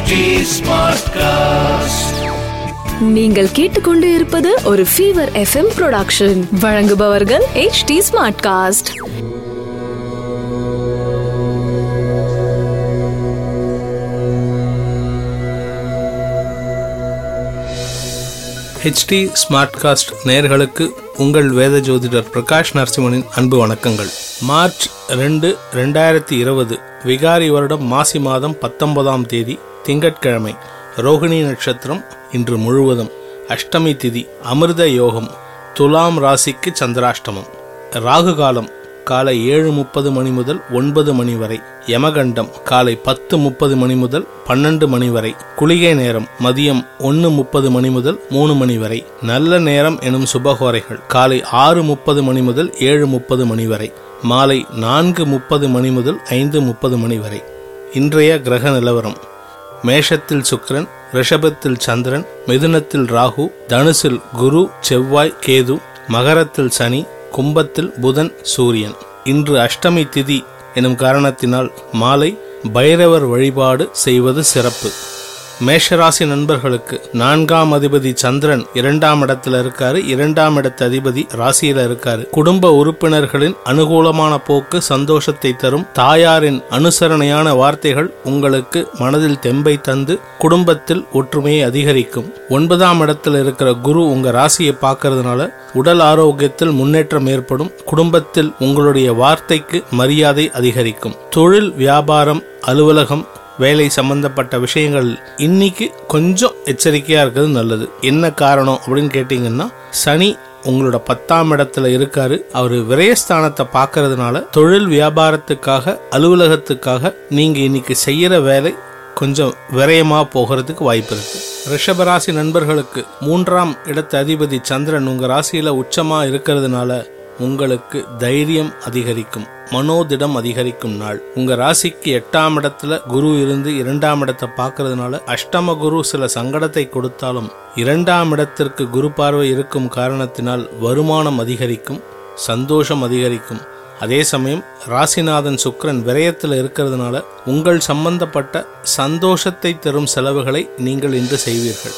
Smartcast. நீங்கள் கேட்டுக்கொண்டு இருப்பது ஒரு ஃபீவர் எஃப்எம் ப்ரொடக்ஷன் வழங்குபவர்கள் H T smart cast HT Smartcast நேயர்களுக்கு உங்கள் வேத ஜோதிடர் பிரகாஷ் நரசிம்மனின் அன்பு வணக்கங்கள். மார்ச் ரெண்டு ரெண்டாயிரத்தி இருபது விகாரி வருடம் மாசி மாதம் பத்தொன்பதாம் தேதி திங்கட்கிழமை ரோகிணி நட்சத்திரம் இன்று முழுவதும் அஷ்டமி திதி அமிர்த யோகம் துலாம் ராசிக்கு சந்திராஷ்டமம். ராகு காலம் காலை ஏழு முப்பது மணி முதல் ஒன்பது மணி வரை யமகண்டம் காலை பத்து முப்பது மணி முதல் பன்னெண்டு மணி வரை குளிகை நேரம் மதியம் ஒன்று முப்பது மணி முதல் மூணு மணி வரை நல்ல நேரம் எனும் சுபகோரைகள் காலை ஆறு முப்பது மணி முதல் ஏழு முப்பது மணி வரை மாலை நான்கு முப்பது மணி முதல் ஐந்து முப்பது மணி வரை. இன்றைய கிரக நிலவரம். மேஷத்தில் சுக்கரன் ரிஷபத்தில் சந்திரன் மிதுனத்தில் ராகு தனுசில் குரு செவ்வாய் கேது மகரத்தில் சனி கும்பத்தில் புதன் சூரியன். இன்று அஷ்டமி திதி எனும் காரணத்தினால் மாலை பைரவர் வழிபாடு செய்வது சிறப்பு. மேஷராசி நண்பர்களுக்கு நான்காம் அதிபதி சந்திரன் இரண்டாம் இடத்துல இருக்காரு. இரண்டாம் இடத்து அதிபதி ராசியில இருக்காரு. குடும்ப உறுப்பினர்களின் அனுகூலமான போக்கு சந்தோஷத்தை தரும். தாயாரின் அனுசரணையான வார்த்தைகள் உங்களுக்கு மனதில் தெம்பை தந்து குடும்பத்தில் ஒற்றுமையை அதிகரிக்கும். ஒன்பதாம் இடத்துல இருக்கிற குரு உங்க ராசியை பார்க்கறதுனால உடல் ஆரோக்கியத்தில் முன்னேற்றம் ஏற்படும். குடும்பத்தில் உங்களுடைய வார்த்தைக்கு மரியாதை அதிகரிக்கும். தொழில் வியாபாரம் அலுவலகம் வேலை சம்பந்தப்பட்ட விஷயங்கள் இன்னைக்கு கொஞ்சம் எச்சரிக்கையாக இருக்கிறது நல்லது. என்ன காரணம் அப்படின்னு கேட்டிங்கன்னா சனி உங்களோட பத்தாம் இடத்துல இருக்காரு. அவர் விரயஸ்தானத்தை பார்க்கறதுனால தொழில் வியாபாரத்துக்காக அலுவலகத்துக்காக நீங்க இன்னைக்கு செய்யற வேலை கொஞ்சம் விரயமா போகிறதுக்கு வாய்ப்பு இருக்கு. ரிஷபராசி நண்பர்களுக்கு மூன்றாம் இடத்து அதிபதி சந்திரன் உங்க ராசியில உச்சமா இருக்கிறதுனால உங்களுக்கு தைரியம் அதிகரிக்கும் மனோதிடம் அதிகரிக்கும் நாள். உங்க ராசிக்கு எட்டாம் இடத்துல குரு இருந்து இரண்டாம் இடத்தை பார்க்கறதுனால அஷ்டம குரு சில சங்கடத்தை கொடுத்தாலும் இரண்டாம் இடத்திற்கு குரு பார்வை இருக்கும் காரணத்தினால் வருமானம் அதிகரிக்கும் சந்தோஷம் அதிகரிக்கும். அதே சமயம் ராசிநாதன் சுக்கரன் விரயத்தில் இருக்கிறதுனால உங்கள் சம்பந்தப்பட்ட சந்தோஷத்தை தரும் செலவுகளை நீங்கள் இன்று செய்வீர்கள்.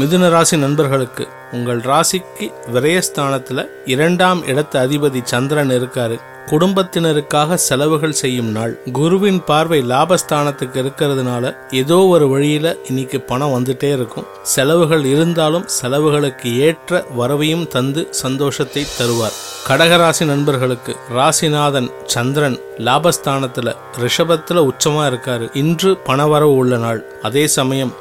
மிதுன ராசி நண்பர்களுக்கு உங்கள் ராசிக்கு விரயஸ்தானத்தில் இரண்டாம் இடத்து அதிபதி சந்திரன் இருக்காரு. குடும்பத்தினருக்காக செலவுகள் செய்யும் நாள். குருவின் பார்வை லாபஸ்தானத்துக்கு இருக்கிறதுனால ஏதோ ஒரு வழியில இன்னைக்கு பணம் வந்துட்டே இருக்கும். செலவுகள் இருந்தாலும் செலவுகளுக்கு ஏற்ற வரவையும் தந்து சந்தோஷத்தை தருவார். கடகராசி நண்பர்களுக்கு ராசிநாதன் சந்திரன் லாபஸ்தானத்துல ரிஷபத்துல உச்சமா இருக்காரு. இன்று பணவரவு உள்ள நாள். அதே சமயம்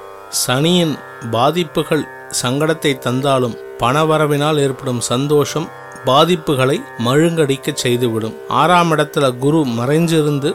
சனியின் பாதிப்புகள் சங்கடத்தை தந்தாலும் பணவரவினால் ஏற்படும் சந்தோஷம் பாதிப்புகளை மழுங்கடிக்க செய்துவிடும். ஆறாம் இடத்துல குரு மறைஞ்சிருந்து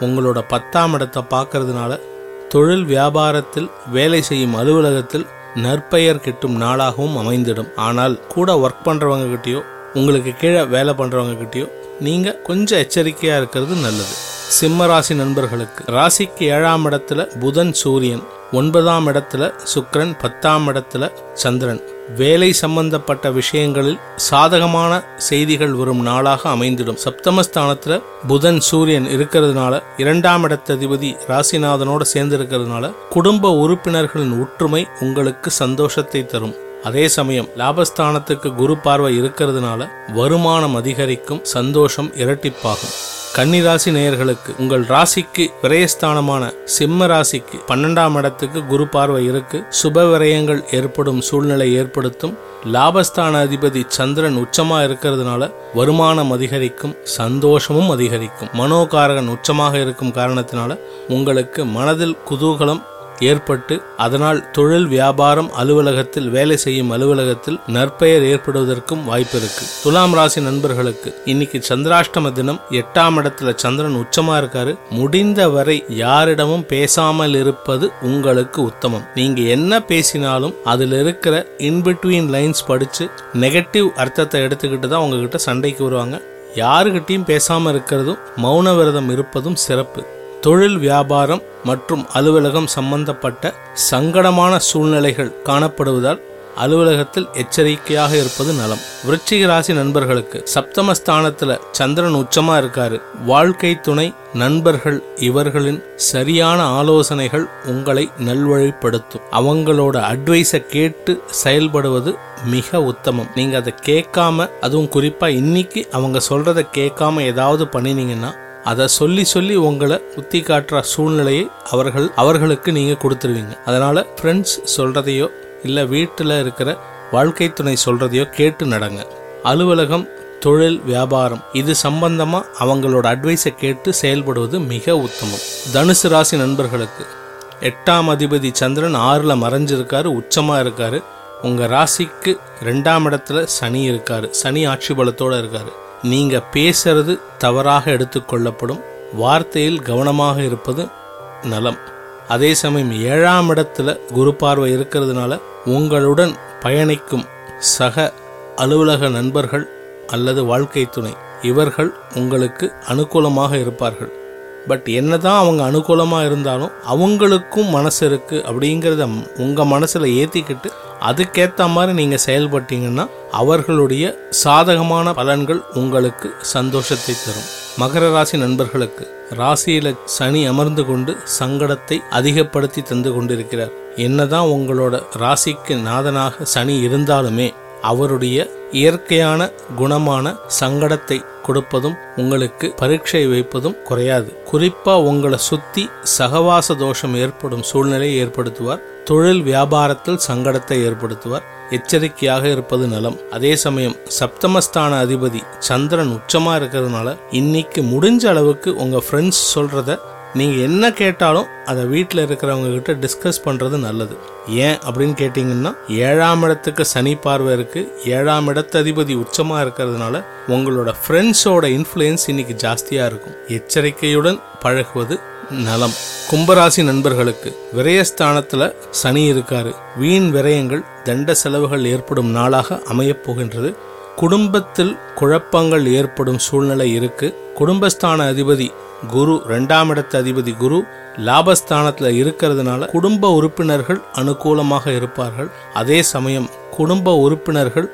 உங்களோட பத்தாம் இடத்தை பார்க்கறதுனால தொழில் வியாபாரத்தில் வேலை செய்யும் அலுவலகத்தில் நற்பெயர் கிட்டும் நாளாகவும் அமைந்திடும். ஆனால் கூட ஒர்க் பண்றவங்க கிட்டயோ உங்களுக்கு கீழே வேலை பண்றவங்க கிட்டயோ நீங்க கொஞ்சம் எச்சரிக்கையா இருக்கிறது நல்லது. சிம்ம ராசி நண்பர்களுக்கு ராசிக்கு ஏழாம் இடத்துல புதன் சூரியன். ஒன்பதாம் இடத்துல சுக்கரன் பத்தாம் இடத்துல சந்திரன். வேலை சம்பந்தப்பட்ட விஷயங்களில் சாதகமான செய்திகள் வரும் நாளாக அமைந்திடும். சப்தமஸ்தானத்துல புதன் சூரியன் இருக்கிறதுனால இரண்டாம் இடத்ததிபதி ராசிநாதனோட சேர்ந்து இருக்கிறதுனால குடும்ப உறுப்பினர்களின் ஒற்றுமை உங்களுக்கு சந்தோஷத்தை தரும். அதே சமயம் லாபஸ்தானத்துக்கு குரு பார்வை இருக்கிறதுனால வருமானம் அதிகரிக்கும் சந்தோஷம் இரட்டிப்பாகும். கன்னிராசி நேயர்களுக்கு உங்கள் ராசிக்கு விரயஸ்தானமான சிம்ம ராசிக்கு பன்னெண்டாம் இடத்துக்கு குரு பார்வை இருக்கு. சுப விரயங்கள் ஏற்படும் சூழ்நிலை ஏற்படுத்தும். லாபஸ்தான அதிபதி சந்திரன் உச்சமா இருக்கிறதுனால வருமானம் அதிகரிக்கும் சந்தோஷமும் அதிகரிக்கும். மனோகாரகன் உச்சமாக இருக்கும் காரணத்தினால உங்களுக்கு மனதில் குதூகலம் ஏற்பட்டு அதனால் தொழில் வியாபாரம் அலுவலகத்தில் வேலை செய்யும் அலுவலகத்தில் நற்பெயர் ஏற்படுவதற்கும் வாய்ப்பு இருக்கு. துலாம் ராசி நண்பர்களுக்கு இன்னைக்கு சந்திராஷ்டம தினம் எட்டாம் இடத்துல சந்திரன் உச்சமா இருக்காரு. முடிந்த வரை யாரிடமும் பேசாமல் இருப்பது உங்களுக்கு உத்தமம். நீங்க என்ன பேசினாலும் அதுல இருக்கிற இன்பிட்வீன் லைன்ஸ் படிச்சு நெகட்டிவ் அர்த்தத்தை எடுத்துக்கிட்டு தான் உங்ககிட்ட சண்டைக்கு வருவாங்க. யாருகிட்டையும் பேசாம இருக்கிறதும் மௌன விரதம் இருப்பதும் சிறப்பு. தொழில் வியாபாரம் மற்றும் அலுவலகம் சம்பந்தப்பட்ட சங்கடமான சூழ்நிலைகள் காணப்படுவதால் அலுவலகத்தில் எச்சரிக்கையாக இருப்பது நலம். விருச்சிக ராசி நண்பர்களுக்கு சப்தமஸ்தானத்துல சந்திரன் உச்சமா இருக்காரு. வாழ்க்கை துணை நண்பர்கள் இவர்களின் சரியான ஆலோசனைகள் உங்களை நல்வழிப்படுத்தும். அவங்களோட அட்வைஸை கேட்டு செயல்படுவது மிக உத்தமம். நீங்க அதை கேட்காம அதுவும் குறிப்பா இன்னைக்கு அவங்க சொல்றதை கேட்காம ஏதாவது பண்ணினீங்கன்னா அதை சொல்லி சொல்லி உங்களை குத்தி காட்டுற சூழ்நிலையை அவர்கள் அவர்களுக்கு நீங்கள் கொடுத்துருவீங்க. அதனால் ஃப்ரெண்ட்ஸ் சொல்கிறதையோ இல்லை வீட்டில் இருக்கிற வாழ்க்கை துணை சொல்கிறதையோ கேட்டு நடங்க. அலுவலகம் தொழில் வியாபாரம் இது சம்பந்தமாக அவங்களோட அட்வைஸை கேட்டு செயல்படுவது மிக உத்தமம். தனுசு ராசி நண்பர்களுக்கு எட்டாம் அதிபதி சந்திரன் ஆறில் மறைஞ்சிருக்காரு உச்சமாக இருக்காரு. உங்கள் ராசிக்கு ரெண்டாம் இடத்துல சனி இருக்காரு. சனி ஆட்சி பலத்தோடு இருக்காரு. நீங்க பேசுறது தவறாக எடுத்துக்கொள்ளப்படும் வார்த்தையில் கவனமாக இருப்பது நலம். அதே சமயம் ஏழாம் இடத்துல குரு பார்வை இருக்கிறதுனால உங்களுடன் பயணிக்கும் சக அலுவலக நண்பர்கள் அல்லது வாழ்க்கை துணை இவர்கள் உங்களுக்கு அனுகூலமாக இருப்பார்கள். பட் என்னதான் அவங்க அனுகூலமாக இருந்தாலும் அவங்களுக்கும் மனசு இருக்கு அப்படிங்கிறத உங்க மனசுல ஏத்திக்கிட்டு அதுக்கேற்ற மாதிரி நீங்க செயல்பட்டீங்கன்னா அவர்களுடைய சாதகமான பலன்கள் உங்களுக்கு சந்தோஷத்தை தரும். மகர ராசி நண்பர்களுக்கு ராசியில சனி அமர்ந்து கொண்டு சங்கடத்தை அதிகப்படுத்தி தந்து கொண்டிருக்கிறார். என்னதான் உங்களோட ராசிக்கு நாதனாக சனி இருந்தாலுமே அவருடைய இயற்கையான குணமான சங்கடத்தை கொடுப்பதும் உங்களுக்கு பரீட்சை வைப்பதும் குறையாது. குறிப்பா உங்களை சுத்தி சகவாச தோஷம் ஏற்படும் சூழ்நிலையை ஏற்படுத்துவார். தொழில் வியாபாரத்தில் சங்கடத்தை ஏற்படுத்துவார். எச்சரிக்கையாக இருப்பது நலம். அதே சமயம் சப்தமஸ்தான அதிபதி சந்திரன் உச்சமா இருக்கிறதுனால இன்னைக்கு முடிஞ்ச அளவுக்கு உங்க ஃப்ரெண்ட்ஸ் சொல்றத நீங்கள் என்ன கேட்டாலும் அதை வீட்டில் இருக்கிறவங்க கிட்ட டிஸ்கஸ் பண்ணுறது நல்லது. ஏன் அப்படின்னு கேட்டிங்கன்னா ஏழாம் இடத்துக்கு சனி பார்வை இருக்குது ஏழாம் இடத்து அதிபதி இருக்கிறதுனால உங்களோட ஃப்ரெண்ட்ஸோட இன்ஃப்ளூயன்ஸ் இன்னைக்கு ஜாஸ்தியாக இருக்கும். எச்சரிக்கையுடன் பழகுவது நலம். கும்பராசி நண்பர்களுக்கு விரயஸ்தானத்தில் சனி இருக்காரு. வீண் விரயங்கள் தண்ட செலவுகள் ஏற்படும் நாளாக அமையப் போகின்றது. குடும்பத்தில் குழப்பங்கள் ஏற்படும் சூழ்நிலை இருக்கு. குடும்பஸ்தான அதிபதி குரு ரெண்டாம் இடத்து அதிபதி குரு லாபஸ்தானத்துல இருக்கிறதுனால குடும்ப உறுப்பினர்கள் அனுகூலமாக இருப்பார்கள். அதே சமயம் குடும்ப உறுப்பினர்கள்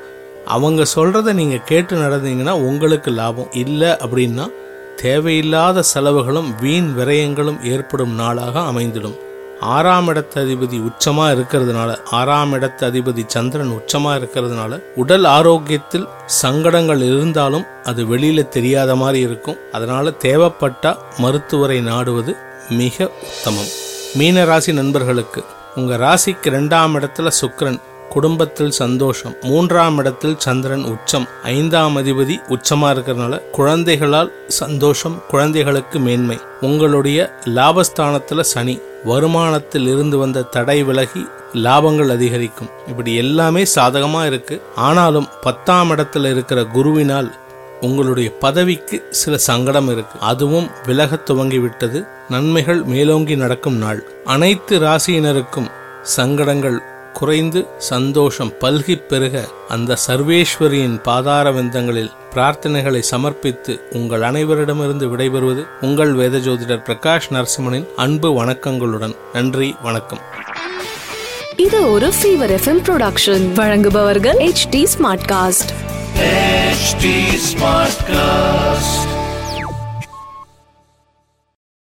அவங்க சொல்றதை நீங்க கேட்டு நடந்தீங்கன்னா உங்களுக்கு லாபம். இல்லை அப்படின்னா தேவையில்லாத செலவுகளும் வீண் விரயங்களும் ஏற்படும் நாளாக அமைந்திடும். ஆறாம் இடத்து அதிபதி உச்சமாக இருக்கிறதுனால ஆறாம் இடத்து அதிபதி சந்திரன் உச்சமாக இருக்கிறதுனால உடல் ஆரோக்கியத்தில் சங்கடங்கள் இருந்தாலும் அது வெளியில் தெரியாத மாதிரி இருக்கும். அதனால தேவைப்பட்டால் மருத்துவரை நாடுவது மிக உத்தமம். மீன ராசி நண்பர்களுக்கு உங்கள் ராசிக்கு ரெண்டாம் இடத்துல சுக்கரன் குடும்பத்தில் சந்தோஷம். மூன்றாம் இடத்தில் சந்திரன் உச்சம். ஐந்தாம் அதிபதி உச்சமா இருக்கிறதுனால குழந்தைகளால் சந்தோஷம் குழந்தைகளுக்கு மேன்மை. உங்களுடைய லாபஸ்தானத்துல சனி வருமானத்தில் இருந்து வந்த தடை விலகி லாபங்கள் அதிகரிக்கும். இப்படி எல்லாமே சாதகமா இருக்கு. ஆனாலும் பத்தாம் இடத்துல இருக்கிற குருவினால் உங்களுடைய பதவிக்கு சில சங்கடம் இருக்கு. அதுவும் விலகத் துவங்கி விட்டது. நன்மைகள் மேலோங்கி நடக்கும் நாள். அனைத்து ராசியினருக்கும் சங்கடங்கள் குறைந்து சந்தோஷம் பல்கி பெருக அந்த சர்வேஸ்வரியின் பாதார விந்தங்களில் பிரார்த்தனைகளை சமர்ப்பித்து உங்கள் அனைவரிடமிருந்து விடைபெறுவது உங்கள் வேத ஜோதிடர் பிரகாஷ் நரசிம்மனின் அன்பு வணக்கங்களுடன். நன்றி வணக்கம். இது ஒரு ஃபீவர் எஃப்எம் ப்ரொடக்ஷன் வழங்குபவர்கள் H T smart cast HT Smartcast.